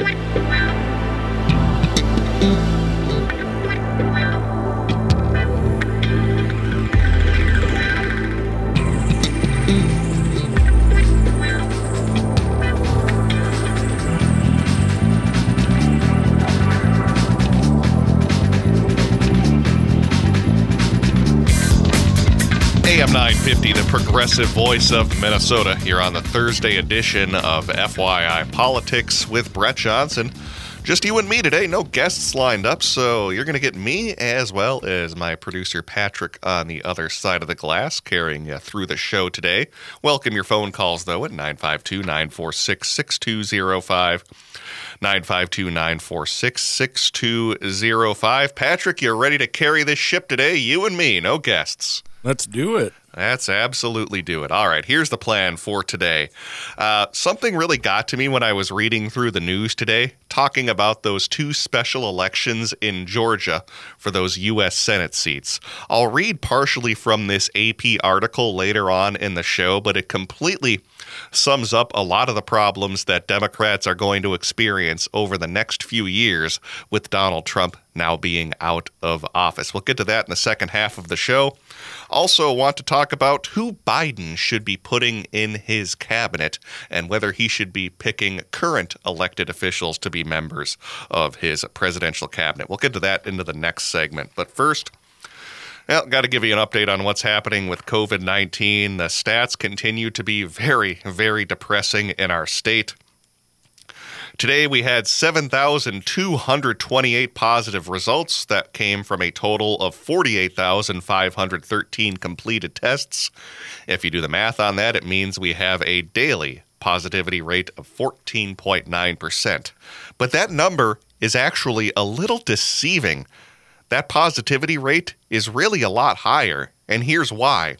950, the progressive voice of Minnesota, here on the Thursday edition of FYI Politics with Brett Johnson. Just you and me today, no guests lined up, so you're going to get me as well as my producer Patrick on the other side of the glass carrying you through the show today. Welcome your phone calls, though, at 952 946 6205. 952 946 6205. Patrick, you're ready to carry this ship today, you and me, no guests. Let's do it. Let's absolutely do it. All right, here's the plan for today. Uh, something really got to me when I was reading through the news today, talking about those two special elections in Georgia for those U.S. Senate seats. I'll read partially from this AP article later on in the show, but it completely sums up a lot of the problems that Democrats are going to experience over the next few years with Donald Trump now being out of office. We'll get to that in the second half of the show. Also, want to talk about who Biden should be putting in his cabinet and whether he should be picking current elected officials to be members of his presidential cabinet. We'll get to that into the next segment. But first, well, got to give you an update on what's happening with COVID 19. The stats continue to be very, very depressing in our state. Today we had 7,228 positive results. That came from a total of 48,513 completed tests. If you do the math on that, it means we have a daily positivity rate of 14.9%. But that number is actually a little deceiving. That positivity rate is really a lot higher, and here's why.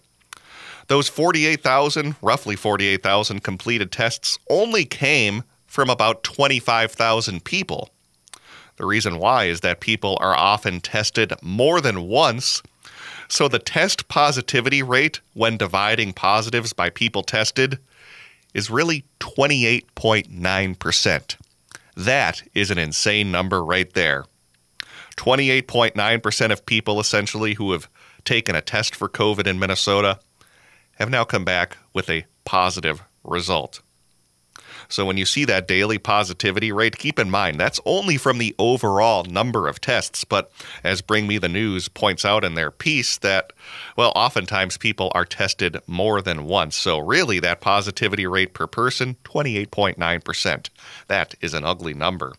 Those 48,000, roughly 48,000 completed tests only came from about 25,000 people. The reason why is that people are often tested more than once. So the test positivity rate when dividing positives by people tested is really 28.9%. That is an insane number right there. 28.9% of people essentially who have taken a test for COVID in Minnesota have now come back with a positive result. So when you see that daily positivity rate, keep in mind that's only from the overall number of tests. But as Bring Me the News points out in their piece, that, well, oftentimes people are tested more than once. So really, that positivity rate per person, 28.9%. That is an ugly number.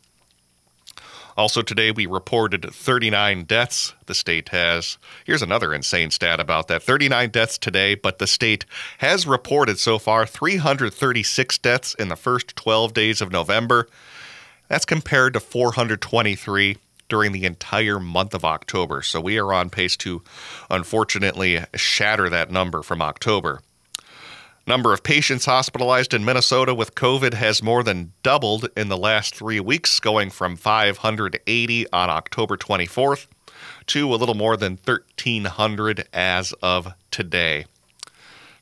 Also, today we reported 39 deaths. The state has, here's another insane stat about that 39 deaths today, but the state has reported so far 336 deaths in the first 12 days of November. That's compared to 423 during the entire month of October. So we are on pace to unfortunately shatter that number from October. Number of patients hospitalized in Minnesota with COVID has more than doubled in the last three weeks, going from 580 on October 24th to a little more than 1,300 as of today.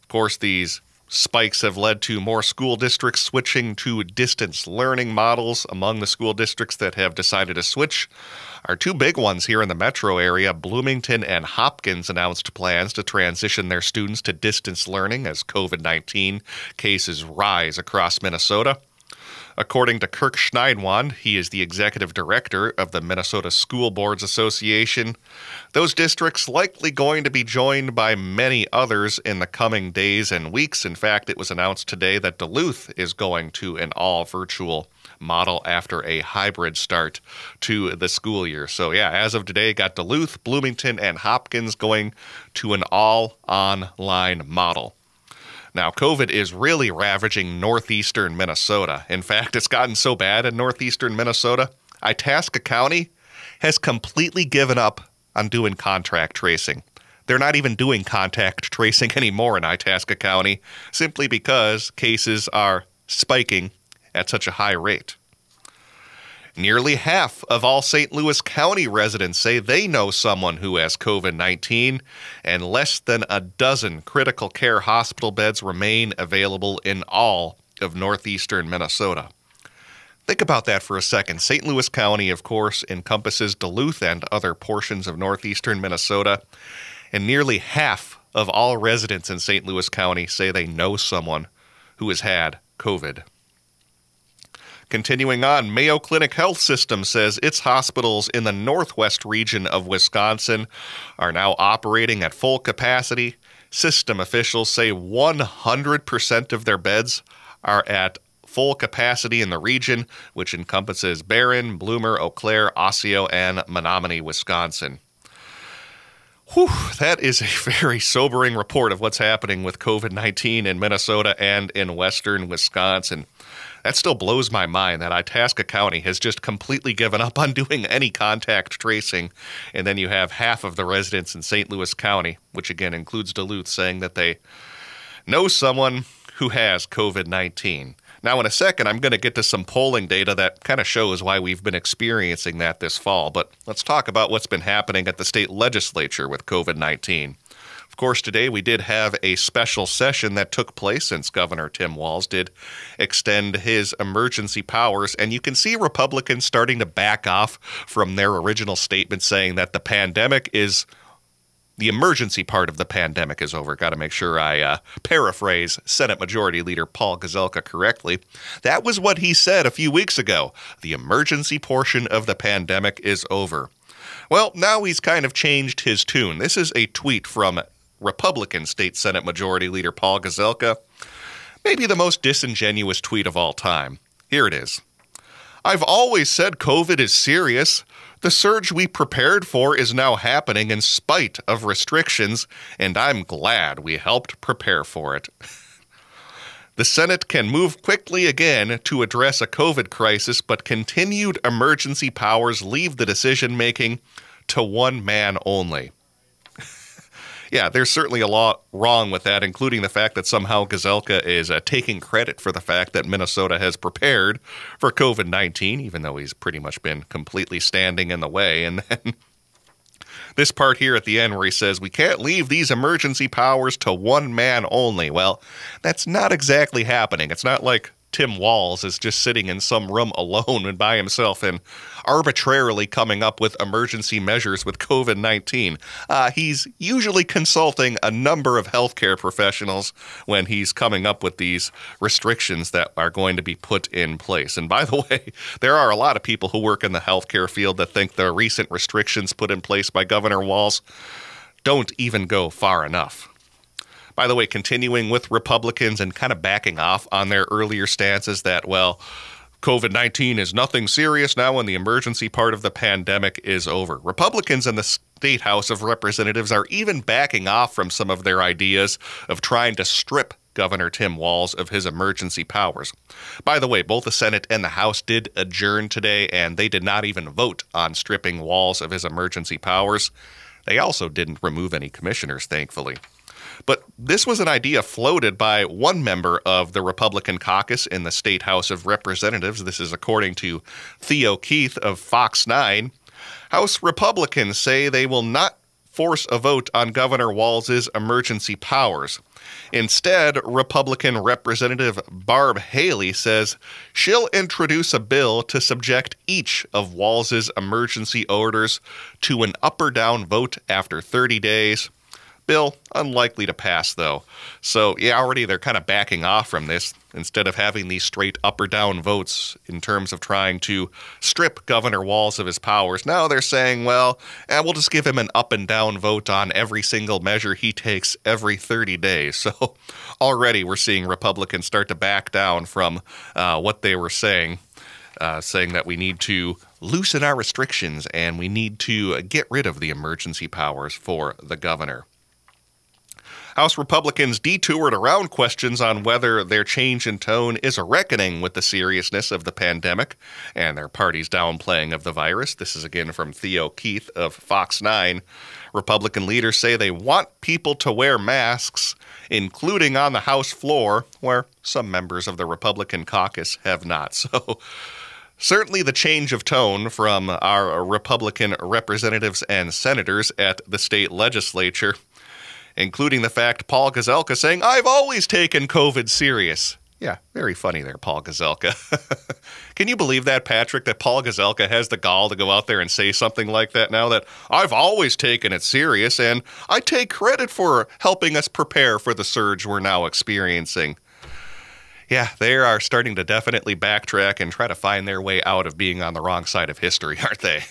Of course, these spikes have led to more school districts switching to distance learning models. Among the school districts that have decided to switch our two big ones here in the metro area, Bloomington and Hopkins, announced plans to transition their students to distance learning as COVID 19 cases rise across Minnesota. According to Kirk Schneidawind, he is the executive director of the Minnesota School Boards Association. Those districts likely going to be joined by many others in the coming days and weeks. In fact, it was announced today that Duluth is going to an all virtual model after a hybrid start to the school year. So, yeah, as of today, got Duluth, Bloomington, and Hopkins going to an all online model. Now, COVID is really ravaging northeastern Minnesota. In fact, it's gotten so bad in northeastern Minnesota, Itasca County has completely given up on doing contact tracing. They're not even doing contact tracing anymore in Itasca County simply because cases are spiking at such a high rate. Nearly half of all St. Louis County residents say they know someone who has COVID 19, and less than a dozen critical care hospital beds remain available in all of northeastern Minnesota. Think about that for a second. St. Louis County, of course, encompasses Duluth and other portions of northeastern Minnesota, and nearly half of all residents in St. Louis County say they know someone who has had COVID. Continuing on, Mayo Clinic Health System says its hospitals in the northwest region of Wisconsin are now operating at full capacity. System officials say 100% of their beds are at full capacity in the region, which encompasses Barron, Bloomer, Eau Claire, Osseo, and Menomonie, Wisconsin. Whew, that is a very sobering report of what's happening with COVID 19 in Minnesota and in western Wisconsin. That still blows my mind that Itasca County has just completely given up on doing any contact tracing. And then you have half of the residents in St. Louis County, which again includes Duluth, saying that they know someone who has COVID 19. Now, in a second, I'm going to get to some polling data that kind of shows why we've been experiencing that this fall. But let's talk about what's been happening at the state legislature with COVID 19. Course, today we did have a special session that took place since Governor Tim Walz did extend his emergency powers. And you can see Republicans starting to back off from their original statement saying that the pandemic is the emergency part of the pandemic is over. Got to make sure I uh, paraphrase Senate Majority Leader Paul Gazelka correctly. That was what he said a few weeks ago. The emergency portion of the pandemic is over. Well, now he's kind of changed his tune. This is a tweet from Republican State Senate Majority Leader Paul Gazelka. Maybe the most disingenuous tweet of all time. Here it is. I've always said COVID is serious. The surge we prepared for is now happening in spite of restrictions, and I'm glad we helped prepare for it. The Senate can move quickly again to address a COVID crisis, but continued emergency powers leave the decision making to one man only yeah, there's certainly a lot wrong with that, including the fact that somehow Gazelka is uh, taking credit for the fact that Minnesota has prepared for COVID 19, even though he's pretty much been completely standing in the way. And then this part here at the end where he says, We can't leave these emergency powers to one man only. Well, that's not exactly happening. It's not like Tim Walz is just sitting in some room alone and by himself and arbitrarily coming up with emergency measures with COVID 19. Uh, he's usually consulting a number of healthcare professionals when he's coming up with these restrictions that are going to be put in place. And by the way, there are a lot of people who work in the healthcare field that think the recent restrictions put in place by Governor Walz don't even go far enough. By the way, continuing with Republicans and kind of backing off on their earlier stances that, well, COVID 19 is nothing serious now and the emergency part of the pandemic is over. Republicans in the State House of Representatives are even backing off from some of their ideas of trying to strip Governor Tim Walz of his emergency powers. By the way, both the Senate and the House did adjourn today, and they did not even vote on stripping Walz of his emergency powers. They also didn't remove any commissioners, thankfully. But this was an idea floated by one member of the Republican caucus in the State House of Representatives. This is according to Theo Keith of Fox 9. House Republicans say they will not force a vote on Governor Walz's emergency powers. Instead, Republican Representative Barb Haley says she'll introduce a bill to subject each of Walz's emergency orders to an up or down vote after 30 days. Bill, unlikely to pass, though. So, yeah, already they're kind of backing off from this instead of having these straight up or down votes in terms of trying to strip Governor Walz of his powers. Now they're saying, well, eh, we'll just give him an up and down vote on every single measure he takes every 30 days. So, already we're seeing Republicans start to back down from uh, what they were saying. Uh, saying that we need to loosen our restrictions and we need to get rid of the emergency powers for the governor. House Republicans detoured around questions on whether their change in tone is a reckoning with the seriousness of the pandemic and their party's downplaying of the virus. This is again from Theo Keith of Fox 9. Republican leaders say they want people to wear masks, including on the House floor, where some members of the Republican caucus have not. So, Certainly, the change of tone from our Republican representatives and senators at the state legislature including the fact Paul Gazelka saying, I've always taken COVID serious. Yeah, very funny there, Paul Gazelka. Can you believe that, Patrick, that Paul Gazelka has the gall to go out there and say something like that now? That I've always taken it serious and I take credit for helping us prepare for the surge we're now experiencing. Yeah, they are starting to definitely backtrack and try to find their way out of being on the wrong side of history, aren't they?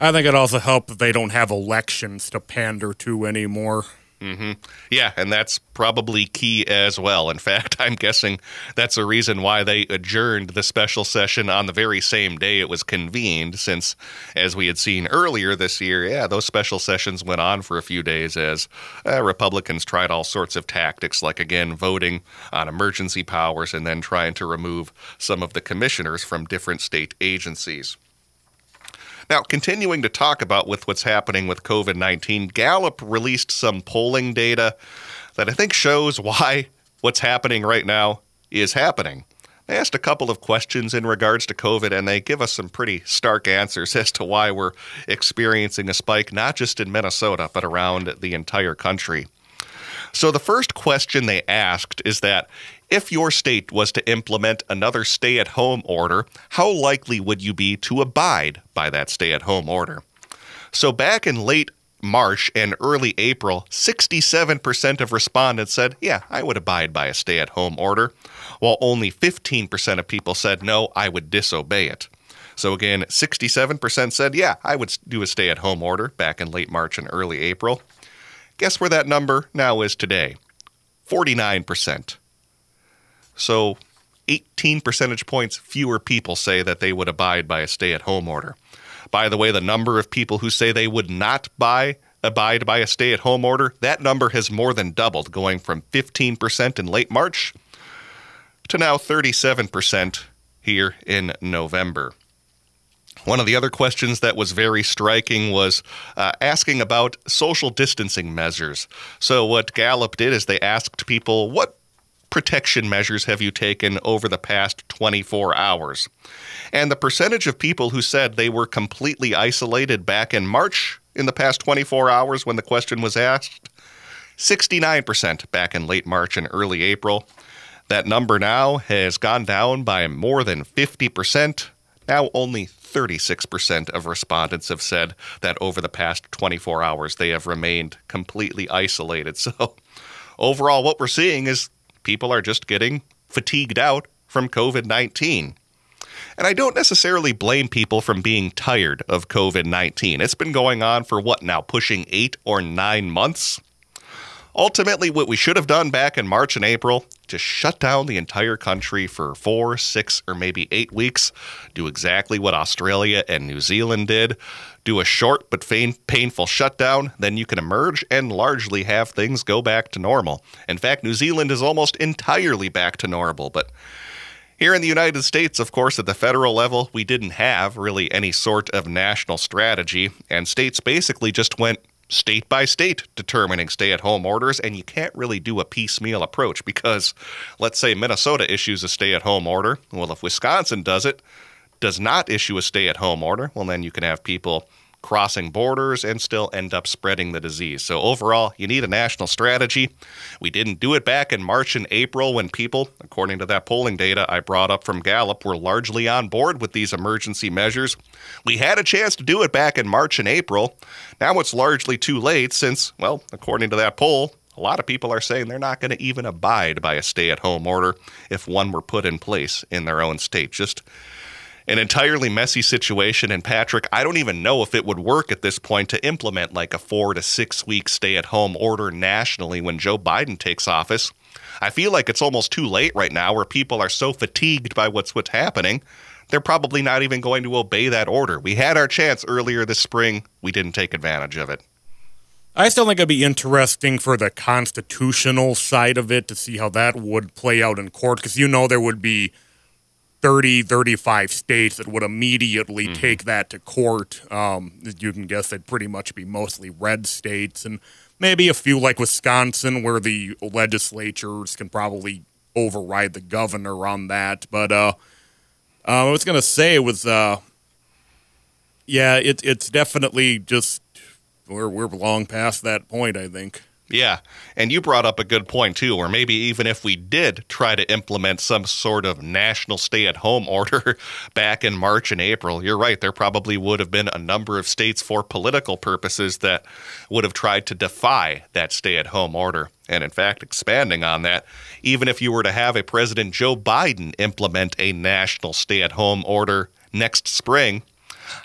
I think it also helped that they don't have elections to pander to anymore. Mm-hmm. Yeah, and that's probably key as well. In fact, I'm guessing that's a reason why they adjourned the special session on the very same day it was convened, since, as we had seen earlier this year, yeah, those special sessions went on for a few days as uh, Republicans tried all sorts of tactics, like, again, voting on emergency powers and then trying to remove some of the commissioners from different state agencies. Now, continuing to talk about with what's happening with COVID 19, Gallup released some polling data that I think shows why what's happening right now is happening. They asked a couple of questions in regards to COVID, and they give us some pretty stark answers as to why we're experiencing a spike, not just in Minnesota, but around the entire country. So, the first question they asked is that if your state was to implement another stay at home order, how likely would you be to abide by that stay at home order? So, back in late March and early April, 67% of respondents said, Yeah, I would abide by a stay at home order, while only 15% of people said, No, I would disobey it. So, again, 67% said, Yeah, I would do a stay at home order back in late March and early April. Guess where that number now is today? 49%. So 18 percentage points fewer people say that they would abide by a stay at home order. By the way, the number of people who say they would not buy abide by a stay at home order, that number has more than doubled, going from 15% in late March to now 37% here in November. One of the other questions that was very striking was uh, asking about social distancing measures. So, what Gallup did is they asked people, What protection measures have you taken over the past 24 hours? And the percentage of people who said they were completely isolated back in March in the past 24 hours when the question was asked, 69% back in late March and early April. That number now has gone down by more than 50%. Now, only 36% of respondents have said that over the past 24 hours they have remained completely isolated. So, overall, what we're seeing is people are just getting fatigued out from COVID 19. And I don't necessarily blame people from being tired of COVID 19. It's been going on for what now, pushing eight or nine months? Ultimately, what we should have done back in March and April, just shut down the entire country for four, six, or maybe eight weeks, do exactly what Australia and New Zealand did, do a short but painful shutdown, then you can emerge and largely have things go back to normal. In fact, New Zealand is almost entirely back to normal, but here in the United States, of course, at the federal level, we didn't have really any sort of national strategy, and states basically just went state by state determining stay at home orders, and you can't really do a piecemeal approach because, let's say, Minnesota issues a stay at home order. Well, if Wisconsin does it, does not issue a stay at home order, well, then you can have people crossing borders and still end up spreading the disease. So, overall, you need a national strategy. We didn't do it back in March and April when people, according to that polling data I brought up from Gallup, were largely on board with these emergency measures. We had a chance to do it back in March and April. Now it's largely too late since, well, according to that poll, a lot of people are saying they're not going to even abide by a stay at home order if one were put in place in their own state. Just an entirely messy situation. And Patrick, I don't even know if it would work at this point to implement like a four to six week stay at home order nationally when Joe Biden takes office. I feel like it's almost too late right now where people are so fatigued by what's what's happening. They're probably not even going to obey that order. We had our chance earlier this spring. We didn't take advantage of it. I still think it'd be interesting for the constitutional side of it to see how that would play out in court because you know there would be 30, 35 states that would immediately mm-hmm. take that to court. Um, you can guess they'd pretty much be mostly red states, and maybe a few like Wisconsin, where the legislatures can probably override the governor on that. But uh, uh, I was going to say was, uh, yeah, it, it's definitely just we're we're long past that point. I think. Yeah. And you brought up a good point, too, where maybe even if we did try to implement some sort of national stay at home order back in March and April, you're right. There probably would have been a number of states for political purposes that would have tried to defy that stay at home order. And in fact, expanding on that, even if you were to have a President Joe Biden implement a national stay at home order next spring,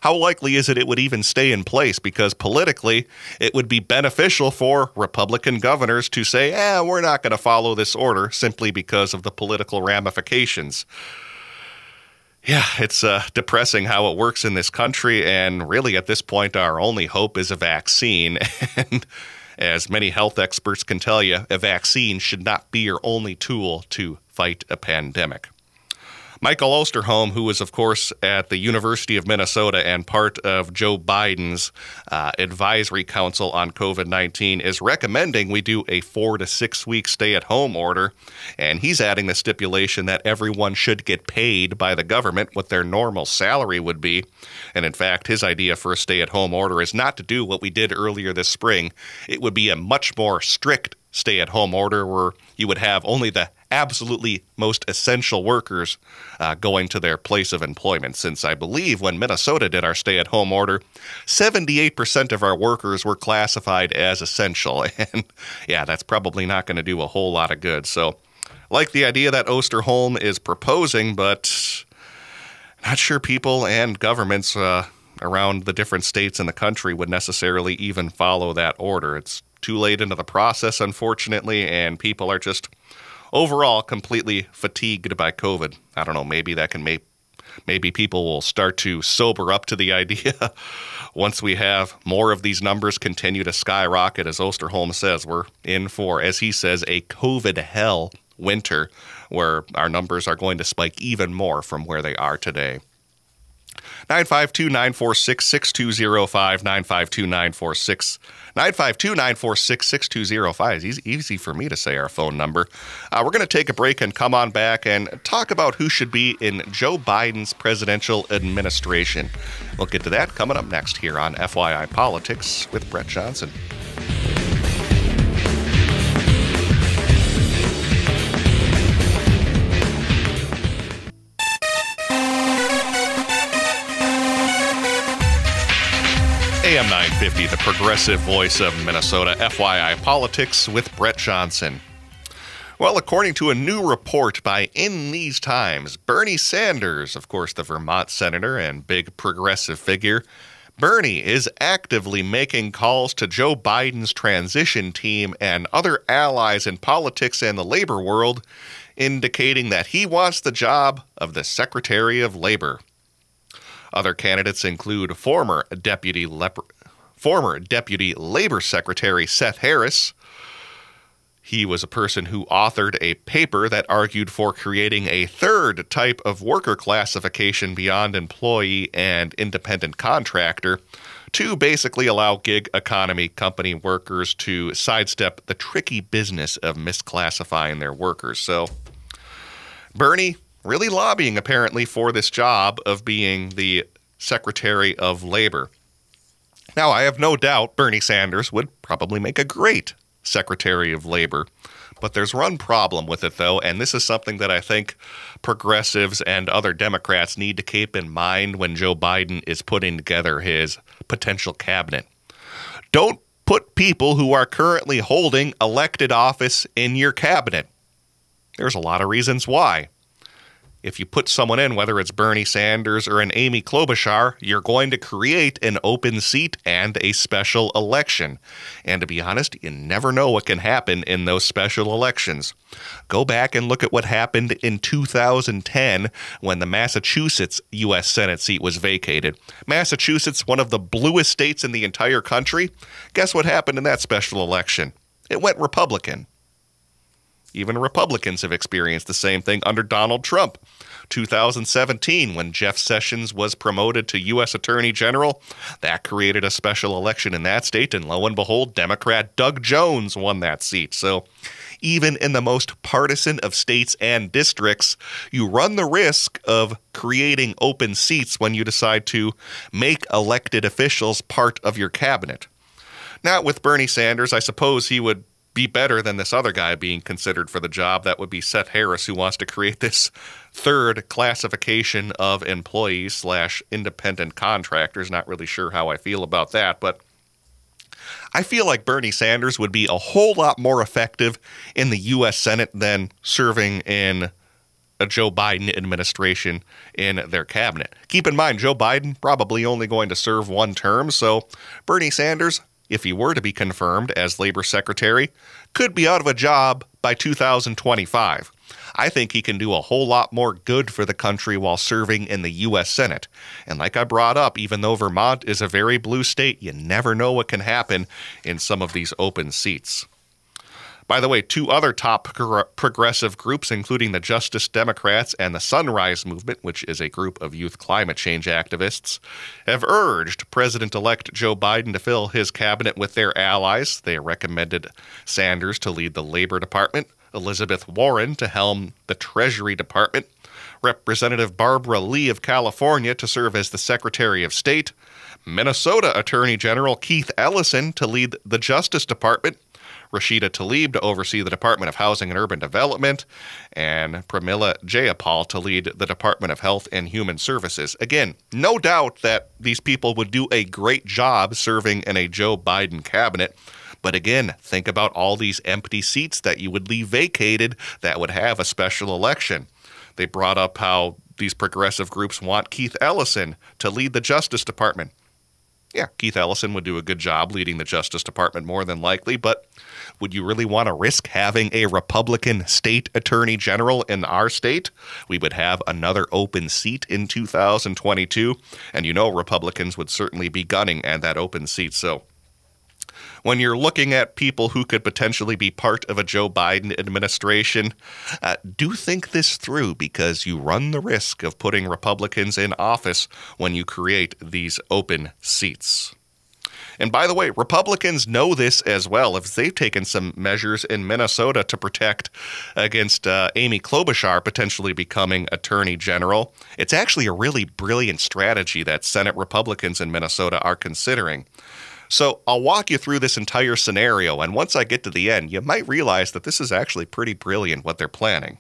how likely is it it would even stay in place? Because politically, it would be beneficial for Republican governors to say, eh, we're not going to follow this order simply because of the political ramifications. Yeah, it's uh, depressing how it works in this country. And really, at this point, our only hope is a vaccine. and as many health experts can tell you, a vaccine should not be your only tool to fight a pandemic. Michael Osterholm, who was, of course, at the University of Minnesota and part of Joe Biden's uh, advisory council on COVID 19, is recommending we do a four to six week stay at home order. And he's adding the stipulation that everyone should get paid by the government what their normal salary would be. And in fact, his idea for a stay at home order is not to do what we did earlier this spring, it would be a much more strict stay at home order where you would have only the absolutely most essential workers uh, going to their place of employment. Since I believe when Minnesota did our stay at home order, 78% of our workers were classified as essential. And yeah, that's probably not going to do a whole lot of good. So, like the idea that Osterholm is proposing, but not sure people and governments uh, around the different states in the country would necessarily even follow that order. It's too late into the process, unfortunately, and people are just overall completely fatigued by COVID. I don't know, maybe that can make maybe people will start to sober up to the idea once we have more of these numbers continue to skyrocket as Osterholm says we're in for as he says a COVID hell winter where our numbers are going to spike even more from where they are today. 952 946 6205 952 946 952 946 6205 is easy for me to say our phone number. Uh, we're going to take a break and come on back and talk about who should be in Joe Biden's presidential administration. We'll get to that coming up next here on FYI Politics with Brett Johnson. AM 950, the progressive voice of Minnesota, FYI Politics with Brett Johnson. Well, according to a new report by In These Times, Bernie Sanders, of course, the Vermont senator and big progressive figure, Bernie is actively making calls to Joe Biden's transition team and other allies in politics and the labor world, indicating that he wants the job of the Secretary of Labor. Other candidates include former Deputy former Deputy Labor Secretary Seth Harris. He was a person who authored a paper that argued for creating a third type of worker classification beyond employee and independent contractor to basically allow gig economy company workers to sidestep the tricky business of misclassifying their workers. So, Bernie really lobbying apparently for this job of being the Secretary of Labor. Now, I have no doubt Bernie Sanders would probably make a great Secretary of Labor. But there's one problem with it, though, and this is something that I think progressives and other Democrats need to keep in mind when Joe Biden is putting together his potential cabinet. Don't put people who are currently holding elected office in your cabinet. There's a lot of reasons why if you put someone in, whether it's Bernie Sanders or an Amy Klobuchar, you're going to create an open seat and a special election. And to be honest, you never know what can happen in those special elections. Go back and look at what happened in 2010 when the Massachusetts U.S. Senate seat was vacated. Massachusetts, one of the bluest states in the entire country, guess what happened in that special election? It went Republican. Even Republicans have experienced the same thing under Donald Trump. 2017, when Jeff Sessions was promoted to U.S. Attorney General, that created a special election in that state, and lo and behold, Democrat Doug Jones won that seat. So, even in the most partisan of states and districts, you run the risk of creating open seats when you decide to make elected officials part of your cabinet. Now, with Bernie Sanders, I suppose he would be better than this other guy being considered for the job. That would be Seth Harris, who wants to create this third classification of employees slash independent contractors. Not really sure how I feel about that, but I feel like Bernie Sanders would be a whole lot more effective in the U.S. Senate than serving in a Joe Biden administration in their cabinet. Keep in mind, Joe Biden probably only going to serve one term, so Bernie Sanders, if he were to be confirmed as labor secretary, could be out of a job by 2025. I think he can do a whole lot more good for the country while serving in the U.S. Senate. And like I brought up, even though Vermont is a very blue state, you never know what can happen in some of these open seats. By the way, two other top progressive groups, including the Justice Democrats and the Sunrise Movement, which is a group of youth climate change activists, have urged President elect Joe Biden to fill his cabinet with their allies. They recommended Sanders to lead the Labor Department, Elizabeth Warren to helm the Treasury Department, Representative Barbara Lee of California to serve as the Secretary of State, Minnesota Attorney General Keith Ellison to lead the Justice Department, Rashida Tlaib to oversee the Department of Housing and Urban Development, and Pramila Jayapal to lead the Department of Health and Human Services. Again, no doubt that these people would do a great job serving in a Joe Biden cabinet. But again, think about all these empty seats that you would leave vacated that would have a special election. They brought up how these progressive groups want Keith Ellison to lead the Justice Department yeah, Keith Ellison would do a good job leading the Justice Department more than likely, but would you really want to risk having a Republican state attorney general in our state? We would have another open seat in 2022, and you know Republicans would certainly be gunning at that open seat. So when you're looking at people who could potentially be part of a Joe Biden administration, uh, do think this through because you run the risk of putting Republicans in office when you create these open seats. And by the way, Republicans know this as well. If they've taken some measures in Minnesota to protect against uh, Amy Klobuchar potentially becoming attorney general, it's actually a really brilliant strategy that Senate Republicans in Minnesota are considering. So I'll walk you through this entire scenario, and once I get to the end, you might realize that this is actually pretty brilliant what they're planning.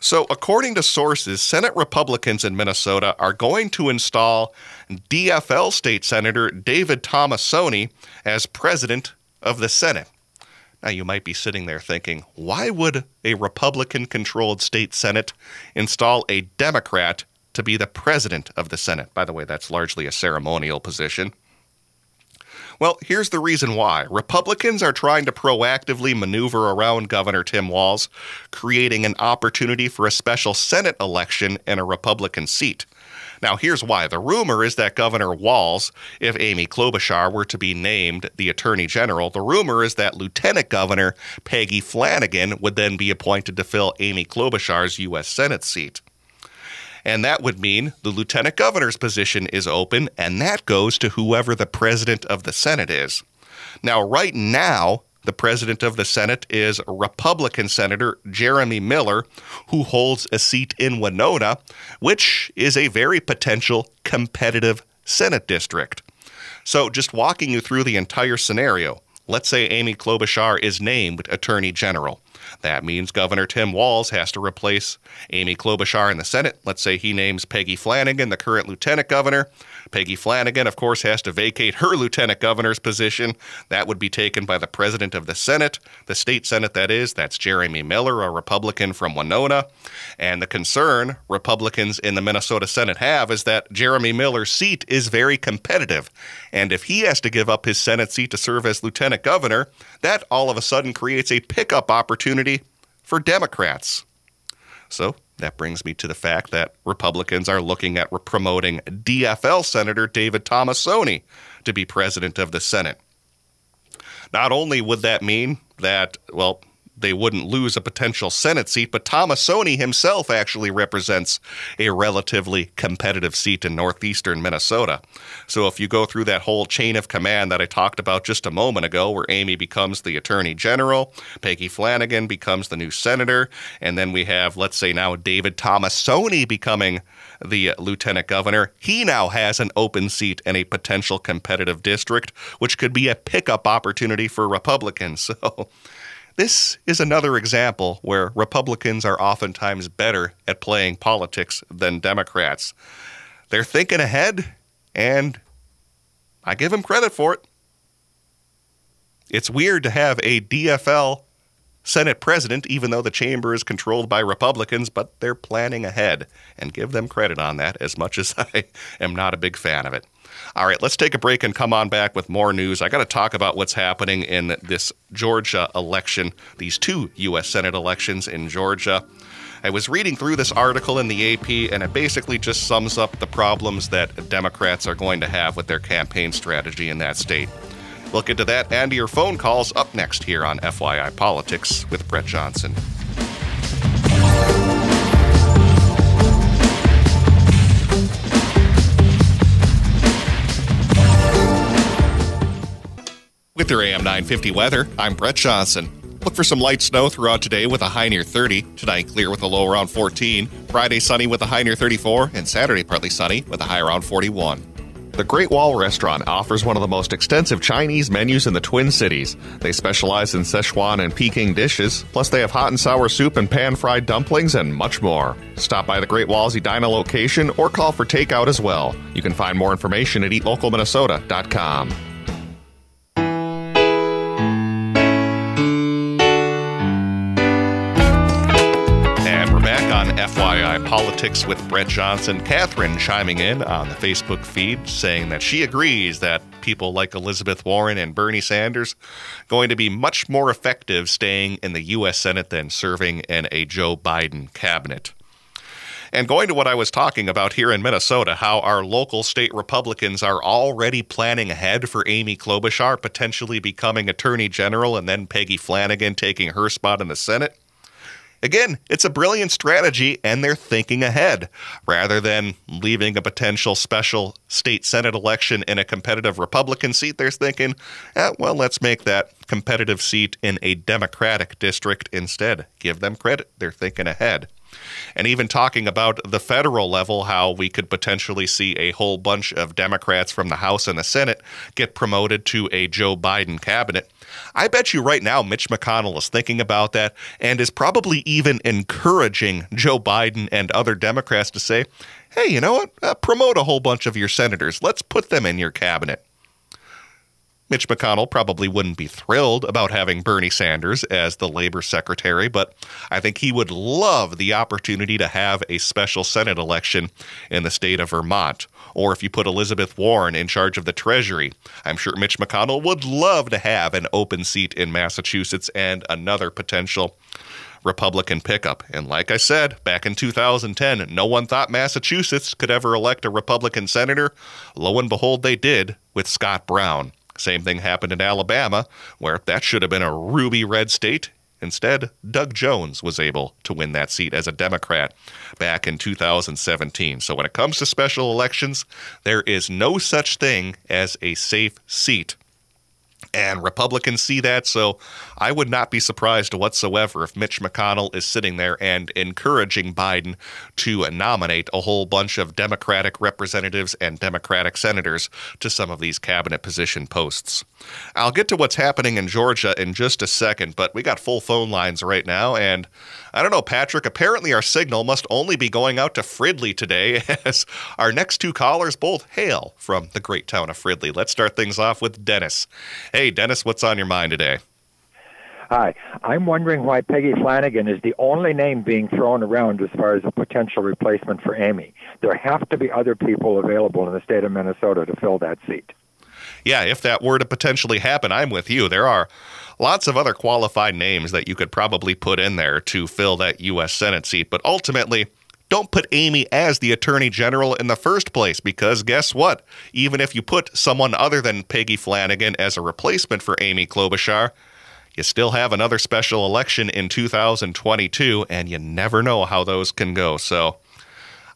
So, according to sources, Senate Republicans in Minnesota are going to install DFL State Senator David Tomassoni as president of the Senate. Now, you might be sitting there thinking, why would a Republican controlled state Senate install a Democrat to be the president of the Senate? By the way, that's largely a ceremonial position. Well, here's the reason why. Republicans are trying to proactively maneuver around Governor Tim Walz, creating an opportunity for a special Senate election in a Republican seat. Now, here's why. The rumor is that Governor Walz, if Amy Klobuchar were to be named the Attorney General, the rumor is that Lieutenant Governor Peggy Flanagan would then be appointed to fill Amy Klobuchar's U.S. Senate seat. And that would mean the lieutenant governor's position is open, and that goes to whoever the president of the Senate is. Now, right now, the president of the Senate is Republican Senator Jeremy Miller, who holds a seat in Winona, which is a very potential competitive Senate district. So, just walking you through the entire scenario, let's say Amy Klobuchar is named Attorney General. That means Governor Tim Walz has to replace Amy Klobuchar in the Senate. Let's say he names Peggy Flanagan, the current lieutenant governor. Peggy Flanagan, of course, has to vacate her lieutenant governor's position. That would be taken by the president of the Senate, the state Senate, that is. That's Jeremy Miller, a Republican from Winona. And the concern Republicans in the Minnesota Senate have is that Jeremy Miller's seat is very competitive. And if he has to give up his Senate seat to serve as lieutenant governor, that all of a sudden creates a pickup opportunity for Democrats. So that brings me to the fact that Republicans are looking at promoting DFL Senator David Tomassoni to be president of the Senate. Not only would that mean that, well, they wouldn't lose a potential Senate seat, but Tomassoni himself actually represents a relatively competitive seat in northeastern Minnesota. So if you go through that whole chain of command that I talked about just a moment ago, where Amy becomes the attorney general, Peggy Flanagan becomes the new senator, and then we have, let's say now, David Tomassoni becoming the uh, lieutenant governor, he now has an open seat in a potential competitive district, which could be a pickup opportunity for Republicans. So this is another example where Republicans are oftentimes better at playing politics than Democrats. They're thinking ahead, and I give them credit for it. It's weird to have a DFL Senate president, even though the chamber is controlled by Republicans, but they're planning ahead, and give them credit on that as much as I am not a big fan of it. All right, let's take a break and come on back with more news. I got to talk about what's happening in this Georgia election, these two U.S. Senate elections in Georgia. I was reading through this article in the AP, and it basically just sums up the problems that Democrats are going to have with their campaign strategy in that state. We'll get to that and your phone calls up next here on FYI Politics with Brett Johnson. With your AM 950 weather, I'm Brett Johnson. Look for some light snow throughout today with a high near 30. Tonight, clear with a low around 14. Friday, sunny with a high near 34. And Saturday, partly sunny with a high around 41. The Great Wall Restaurant offers one of the most extensive Chinese menus in the Twin Cities. They specialize in Sichuan and Peking dishes, plus they have hot and sour soup and pan-fried dumplings and much more. Stop by the Great Wall's Edina location or call for takeout as well. You can find more information at eatlocalminnesota.com. Politics with Brett Johnson. Catherine chiming in on the Facebook feed saying that she agrees that people like Elizabeth Warren and Bernie Sanders going to be much more effective staying in the U.S. Senate than serving in a Joe Biden cabinet. And going to what I was talking about here in Minnesota, how our local state Republicans are already planning ahead for Amy Klobuchar potentially becoming Attorney General and then Peggy Flanagan taking her spot in the Senate. Again, it's a brilliant strategy, and they're thinking ahead. Rather than leaving a potential special state Senate election in a competitive Republican seat, they're thinking, eh, well, let's make that competitive seat in a Democratic district instead. Give them credit. They're thinking ahead. And even talking about the federal level, how we could potentially see a whole bunch of Democrats from the House and the Senate get promoted to a Joe Biden cabinet. I bet you right now Mitch McConnell is thinking about that and is probably even encouraging Joe Biden and other Democrats to say, hey, you know what? Uh, promote a whole bunch of your senators. Let's put them in your cabinet. Mitch McConnell probably wouldn't be thrilled about having Bernie Sanders as the labor secretary, but I think he would love the opportunity to have a special Senate election in the state of Vermont. Or if you put Elizabeth Warren in charge of the Treasury, I'm sure Mitch McConnell would love to have an open seat in Massachusetts and another potential Republican pickup. And like I said, back in 2010, no one thought Massachusetts could ever elect a Republican senator. Lo and behold, they did with Scott Brown. Same thing happened in Alabama, where that should have been a ruby red state. Instead, Doug Jones was able to win that seat as a Democrat back in 2017. So when it comes to special elections, there is no such thing as a safe seat and Republicans see that, so I would not be surprised whatsoever if Mitch McConnell is sitting there and encouraging Biden to nominate a whole bunch of Democratic representatives and Democratic senators to some of these cabinet position posts. I'll get to what's happening in Georgia in just a second, but we got full phone lines right now, and I don't know, Patrick. Apparently, our signal must only be going out to Fridley today, as our next two callers both hail from the great town of Fridley. Let's start things off with Dennis. Hey, Dennis, what's on your mind today? Hi. I'm wondering why Peggy Flanagan is the only name being thrown around as far as a potential replacement for Amy. There have to be other people available in the state of Minnesota to fill that seat. Yeah, if that were to potentially happen, I'm with you. There are lots of other qualified names that you could probably put in there to fill that U.S. Senate seat. But ultimately, don't put Amy as the Attorney General in the first place because guess what? Even if you put someone other than Peggy Flanagan as a replacement for Amy Klobuchar, you still have another special election in 2022, and you never know how those can go. So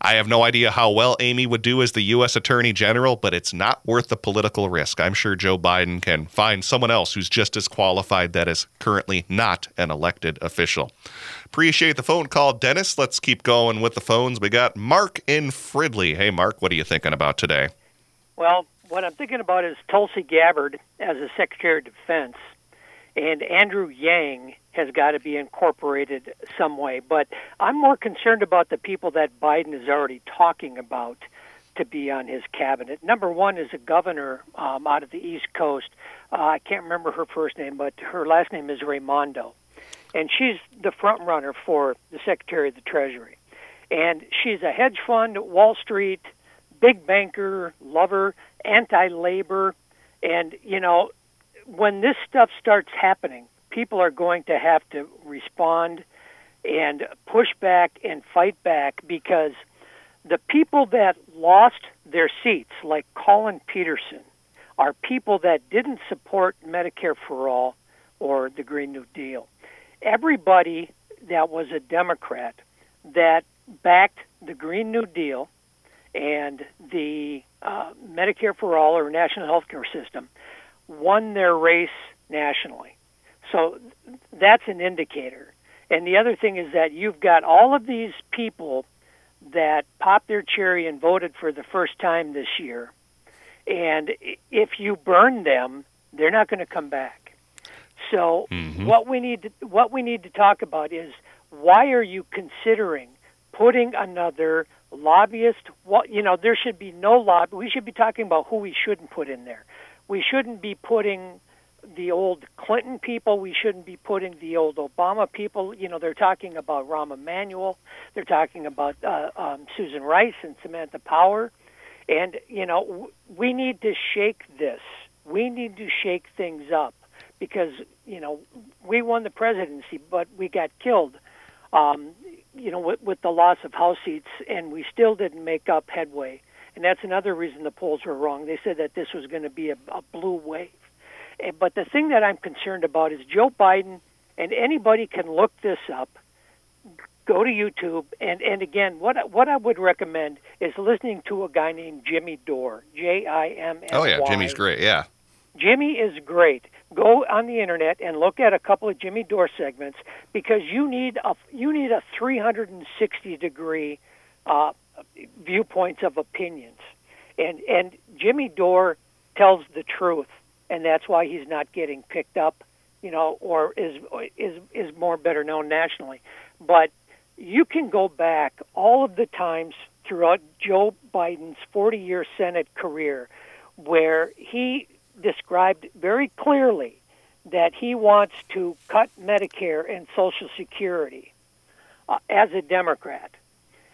I have no idea how well Amy would do as the U.S. Attorney General, but it's not worth the political risk. I'm sure Joe Biden can find someone else who's just as qualified that is currently not an elected official. Appreciate the phone call, Dennis. Let's keep going with the phones. We got Mark in Fridley. Hey, Mark, what are you thinking about today? Well, what I'm thinking about is Tulsi Gabbard as a Secretary of Defense and Andrew Yang has got to be incorporated some way. But I'm more concerned about the people that Biden is already talking about to be on his cabinet. Number one is a governor um, out of the East Coast. Uh, I can't remember her first name, but her last name is Raimondo, and she's the front runner for the Secretary of the Treasury. And she's a hedge fund, Wall Street, big banker, lover, anti-labor, and you know, when this stuff starts happening, people are going to have to respond and push back and fight back because the people that lost their seats, like Collin Peterson, are people that didn't support Medicare for All or the Green New Deal. Everybody that was a Democrat that backed the Green New Deal and the uh, Medicare for All or National Health Care System won their race nationally. So that's an indicator. And the other thing is that you've got all of these people that popped their cherry and voted for the first time this year. And if you burn them, they're not going to come back. So mm-hmm. what we need to, what we need to talk about is why are you considering putting another lobbyist? What you know, there should be no lobby. We should be talking about who we shouldn't put in there. We shouldn't be putting the old Clinton people. We shouldn't be putting the old Obama people. You know, they're talking about Rahm Emanuel. They're talking about uh, um, Susan Rice and Samantha Power. And, you know, w- we need to shake this. We need to shake things up because, you know, we won the presidency, but we got killed, um, you know, with, with the loss of House seats, and we still didn't make up headway. And that's another reason the polls were wrong. They said that this was going to be a, a blue wave but the thing that I'm concerned about is Joe Biden, and anybody can look this up. Go to YouTube, and and again, what what I would recommend is listening to a guy named Jimmy Dore, J I M S. Oh yeah, Jimmy's great. Yeah. Jimmy is great. Go on the internet and look at a couple of Jimmy Dore segments because you need a you need a 360 degree uh, viewpoints of opinions, and and Jimmy Dore tells the truth and that's why he's not getting picked up, you know, or is is is more better known nationally. But you can go back all of the times throughout Joe Biden's 40-year Senate career where he described very clearly that he wants to cut Medicare and Social Security uh, as a Democrat.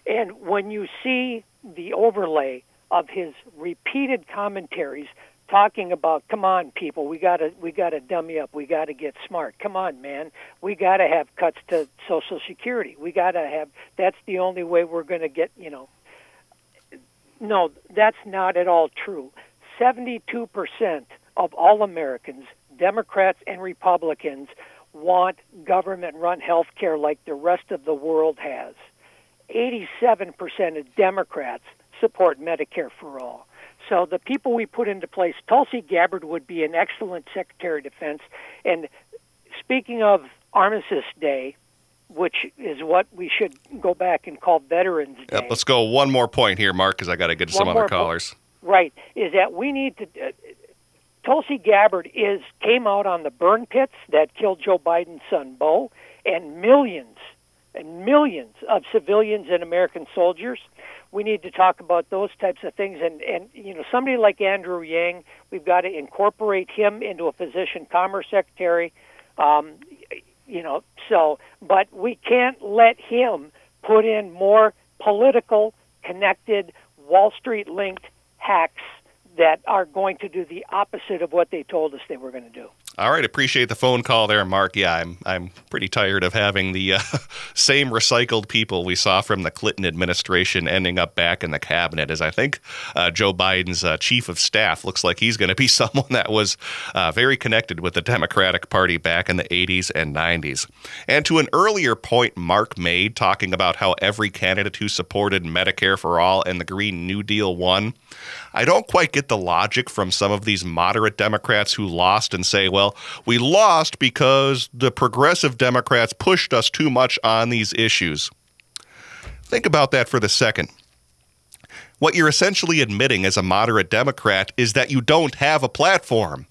And when you see the overlay of his repeated commentaries talking about come on people we got to we got to dummy up. We got to get smart. Come on man. We got to have cuts to social security. We got to have that's the only way we're going to get you know. No that's not at all true. 72% of all americans democrats and republicans want government run health care like the rest of the world has. 87% of democrats support medicare for all so the people we put into place, Tulsi Gabbard would be an excellent Secretary of Defense. And speaking of Armistice Day, which is what we should go back and call Veterans Day. Yep, let's go one more point here, Mark, because I got to get to some other callers. Po- right, is that we need to. Uh, Tulsi Gabbard is came out on the burn pits that killed Joe Biden's son Beau, and millions and millions of civilians and American soldiers we need to talk about those types of things. And, and you know, somebody like Andrew Yang, we've got to incorporate him into a position, Commerce Secretary. Um, you know, so, but we can't let him put in more political, connected, Wall Street linked hacks that are going to do the opposite of what they told us they were going to do. All right, appreciate the phone call there, Mark. Yeah, I'm I'm pretty tired of having the uh, same recycled people we saw from the Clinton administration ending up back in the cabinet. As I think uh, Joe Biden's uh, chief of staff looks like he's going to be someone that was uh, very connected with the Democratic Party back in the 80s and 90s. And to an earlier point Mark made, talking about how every candidate who supported Medicare for all and the Green New Deal won. I don't quite get the logic from some of these moderate Democrats who lost and say, well, we lost because the progressive Democrats pushed us too much on these issues. Think about that for the second. What you're essentially admitting as a moderate Democrat is that you don't have a platform.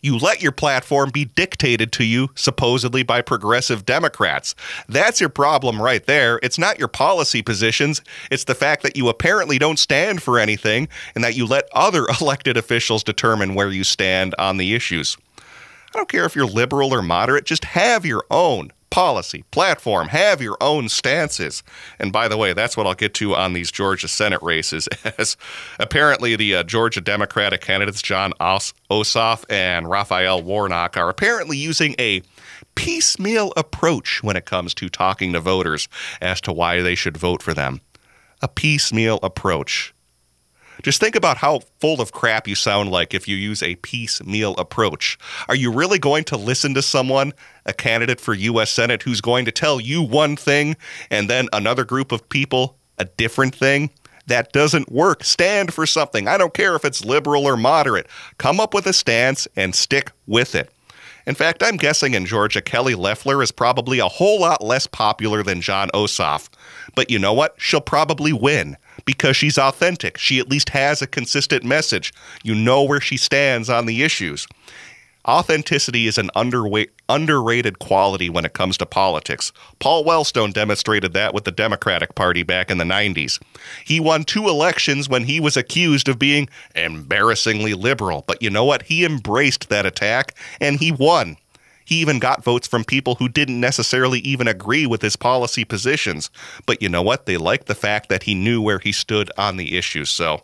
You let your platform be dictated to you, supposedly by progressive Democrats. That's your problem right there. It's not your policy positions, it's the fact that you apparently don't stand for anything and that you let other elected officials determine where you stand on the issues. I don't care if you're liberal or moderate, just have your own policy, platform, have your own stances. And by the way, that's what I'll get to on these Georgia Senate races, as apparently the uh, Georgia Democratic candidates, Jon Os- Ossoff and Raphael Warnock, are apparently using a piecemeal approach when it comes to talking to voters as to why they should vote for them. A piecemeal approach. Just think about how full of crap you sound like if you use a piecemeal approach. Are you really going to listen to someone, a candidate for U.S. Senate, who's going to tell you one thing and then another group of people a different thing? That doesn't work. Stand for something. I don't care if it's liberal or moderate. Come up with a stance and stick with it. In fact, I'm guessing in Georgia, Kelly Loeffler is probably a whole lot less popular than Jon Ossoff. But you know what? She'll probably win because she's authentic. She at least has a consistent message. You know where she stands on the issues. Authenticity is an underrated quality when it comes to politics. Paul Wellstone demonstrated that with the Democratic Party back in the 90s. He won two elections when he was accused of being embarrassingly liberal, but you know what? He embraced that attack and he won. He even got votes from people who didn't necessarily even agree with his policy positions. But you know what? They liked the fact that he knew where he stood on the issues. So,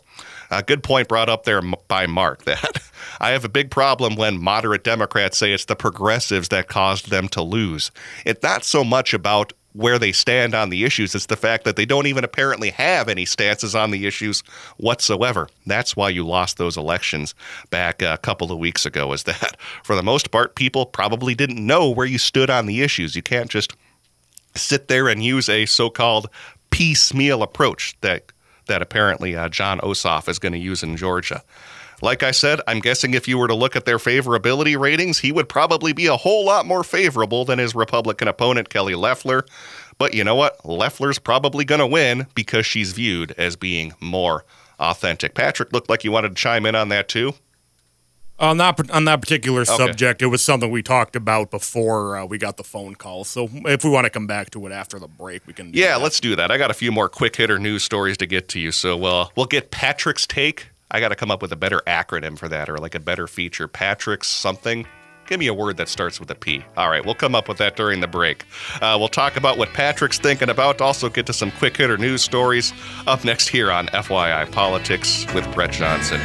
a good point brought up there by Mark that I have a big problem when moderate Democrats say it's the progressives that caused them to lose. It's not so much about where they stand on the issues. It's the fact that they don't even apparently have any stances on the issues whatsoever. That's why you lost those elections back a couple of weeks ago, is that for the most part, people probably didn't know where you stood on the issues. You can't just sit there and use a so called piecemeal approach that that apparently uh, Jon Ossoff is going to use in Georgia. Like I said, I'm guessing if you were to look at their favorability ratings, he would probably be a whole lot more favorable than his Republican opponent, Kelly Loeffler. But you know what? Loeffler's probably going to win because she's viewed as being more authentic. Patrick looked like you wanted to chime in on that too. On that on that particular okay. subject, it was something we talked about before uh, we got the phone call. So if we want to come back to it after the break, we can. yeah, that. let's do that. I got a few more quick hitter news stories to get to you, so uh, we'll get Patrick's take. I got to come up with a better acronym for that, or like a better feature. Patrick's something. Give me a word that starts with a P. All right, we'll come up with that during the break. Uh, we'll talk about what Patrick's thinking about. Also, get to some quick hitter news stories up next here on FYI Politics with Brett Johnson.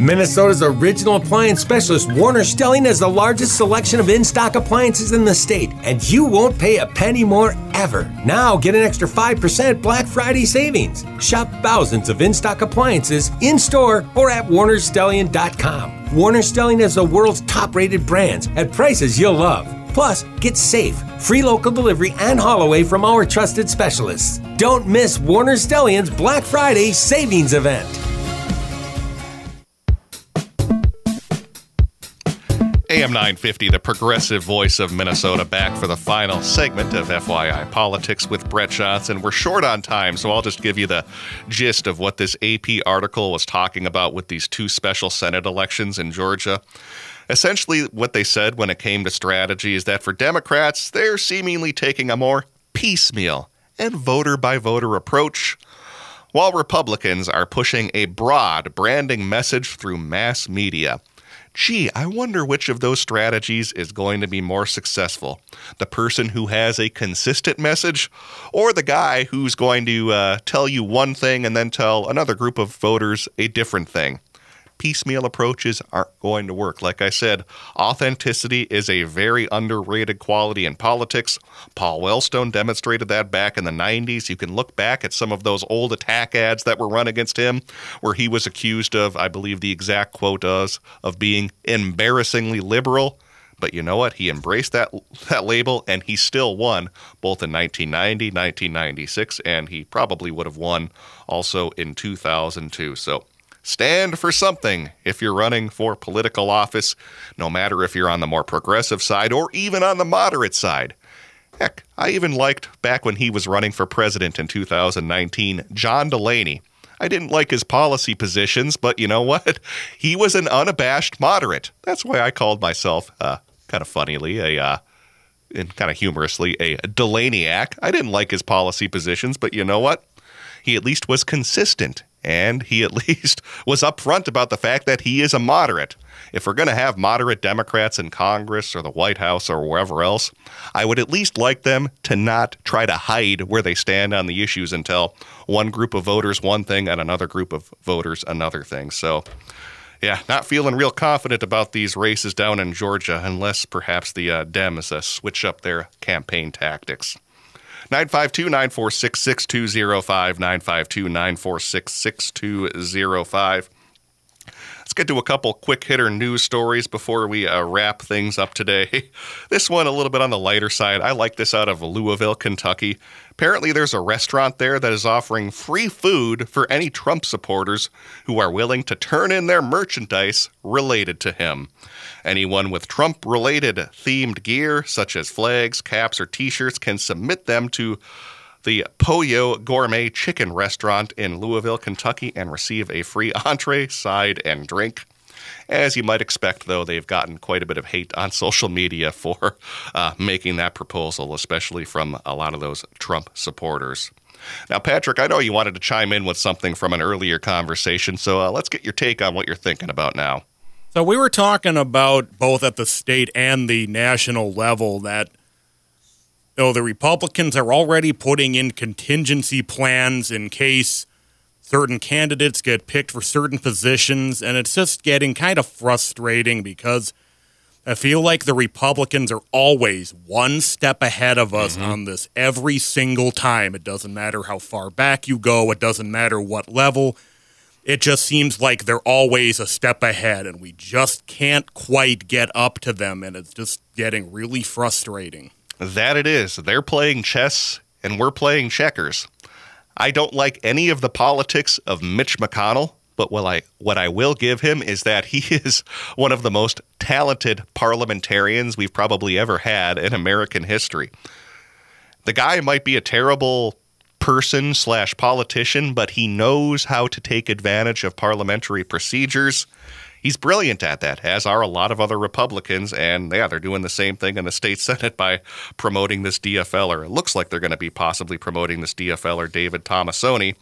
Minnesota's original appliance specialist, Warner Stellian, has the largest selection of in stock appliances in the state, and you won't pay a penny more ever. Now get an extra 5% Black Friday savings. Shop thousands of in stock appliances in store or at warnerstellian.com. Warner Stellian has the world's top rated brands at prices you'll love. Plus, get safe, free local delivery and haul from our trusted specialists. Don't miss Warner Stellian's Black Friday savings event. AM 950, the progressive voice of Minnesota, back for the final segment of FYI Politics with Brett Johnson. We're short on time, so I'll just give you the gist of what this AP article was talking about with these two special Senate elections in Georgia. Essentially, what they said when it came to strategy is that for Democrats, they're seemingly taking a more piecemeal and voter by voter approach while Republicans are pushing a broad branding message through mass media gee, I wonder which of those strategies is going to be more successful. The person who has a consistent message, or the guy who's going to uh, tell you one thing and then tell another group of voters a different thing piecemeal approaches aren't going to work. Like I said, authenticity is a very underrated quality in politics. Paul Wellstone demonstrated that back in the 90s. You can look back at some of those old attack ads that were run against him, where he was accused of, I believe the exact quote is, of being embarrassingly liberal. But you know what? He embraced that that label and he still won both in 1990, 1996, and he probably would have won also in 2002. So Stand for something if you're running for political office, no matter if you're on the more progressive side or even on the moderate side. Heck, I even liked back when he was running for president in 2019, John Delaney. I didn't like his policy positions, but you know what? He was an unabashed moderate. That's why I called myself, uh, kind of funnily, a uh, and kind of humorously, a Delaneyacke. I didn't like his policy positions, but you know what? He at least was consistent, and he at least was upfront about the fact that he is a moderate. If we're going to have moderate Democrats in Congress or the White House or wherever else, I would at least like them to not try to hide where they stand on the issues and tell one group of voters one thing and another group of voters another thing. So, yeah, not feeling real confident about these races down in Georgia unless perhaps the uh, Dems uh, switch up their campaign tactics. 952 946 6205. 952 946 6205. Let's get to a couple quick hitter news stories before we uh, wrap things up today. this one a little bit on the lighter side. I like this out of Louisville, Kentucky. Apparently, there's a restaurant there that is offering free food for any Trump supporters who are willing to turn in their merchandise related to him. Anyone with Trump related themed gear, such as flags, caps, or t shirts, can submit them to the Pollo Gourmet Chicken Restaurant in Louisville, Kentucky, and receive a free entree, side, and drink. As you might expect, though, they've gotten quite a bit of hate on social media for uh, making that proposal, especially from a lot of those Trump supporters. Now, Patrick, I know you wanted to chime in with something from an earlier conversation, so uh, let's get your take on what you're thinking about now. So, we were talking about both at the state and the national level that though the Republicans are already putting in contingency plans in case certain candidates get picked for certain positions, and it's just getting kind of frustrating because I feel like the Republicans are always one step ahead of us mm-hmm. on this every single time. It doesn't matter how far back you go, it doesn't matter what level. It just seems like they're always a step ahead, and we just can't quite get up to them, and it's just getting really frustrating. That it is. They're playing chess and we're playing checkers. I don't like any of the politics of Mitch McConnell, but what I what I will give him is that he is one of the most talented parliamentarians we've probably ever had in American history. The guy might be a terrible person slash politician, but he knows how to take advantage of parliamentary procedures he's brilliant at that, as are a lot of other Republicans. And yeah, they're doing the same thing in the state Senate by promoting this DFL, or it looks like they're going to be possibly promoting this DFL or David Tomassoni,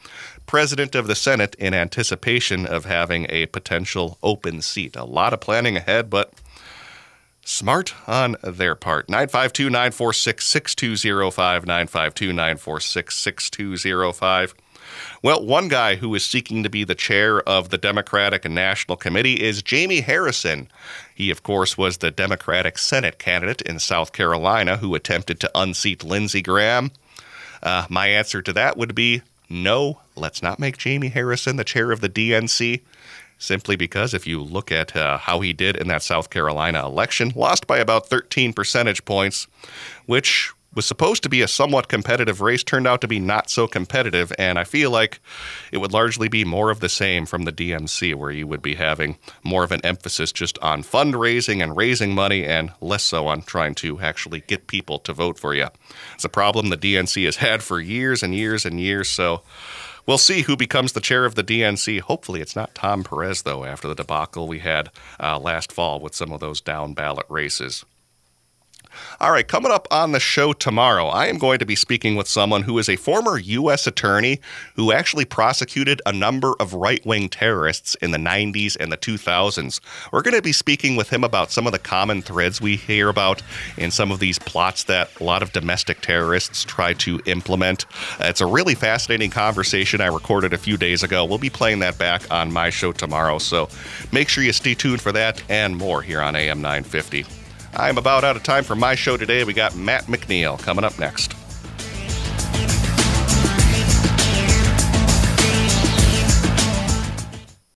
president of the Senate, in anticipation of having a potential open seat. A lot of planning ahead, but smart on their part. 952 946 6205. 952 946 6205. Well, one guy who is seeking to be the chair of the Democratic National Committee is Jamie Harrison. He, of course, was the Democratic Senate candidate in South Carolina who attempted to unseat Lindsey Graham. Uh, my answer to that would be no, let's not make Jamie Harrison the chair of the DNC. Simply because if you look at uh, how he did in that South Carolina election, lost by about 13 percentage points, which was supposed to be a somewhat competitive race turned out to be not so competitive, and I feel like it would largely be more of the same from the DNC, where you would be having more of an emphasis just on fundraising and raising money, and less so on trying to actually get people to vote for you. It's a problem the DNC has had for years and years and years, so. We'll see who becomes the chair of the DNC. Hopefully, it's not Tom Perez, though, after the debacle we had uh, last fall with some of those down ballot races. All right, coming up on the show tomorrow, I am going to be speaking with someone who is a former U.S. attorney who actually prosecuted a number of right wing terrorists in the 90s and the 2000s. We're going to be speaking with him about some of the common threads we hear about in some of these plots that a lot of domestic terrorists try to implement. It's a really fascinating conversation I recorded a few days ago. We'll be playing that back on my show tomorrow, so make sure you stay tuned for that and more here on AM 950. I'm about out of time for my show today. We got Matt McNeil coming up next.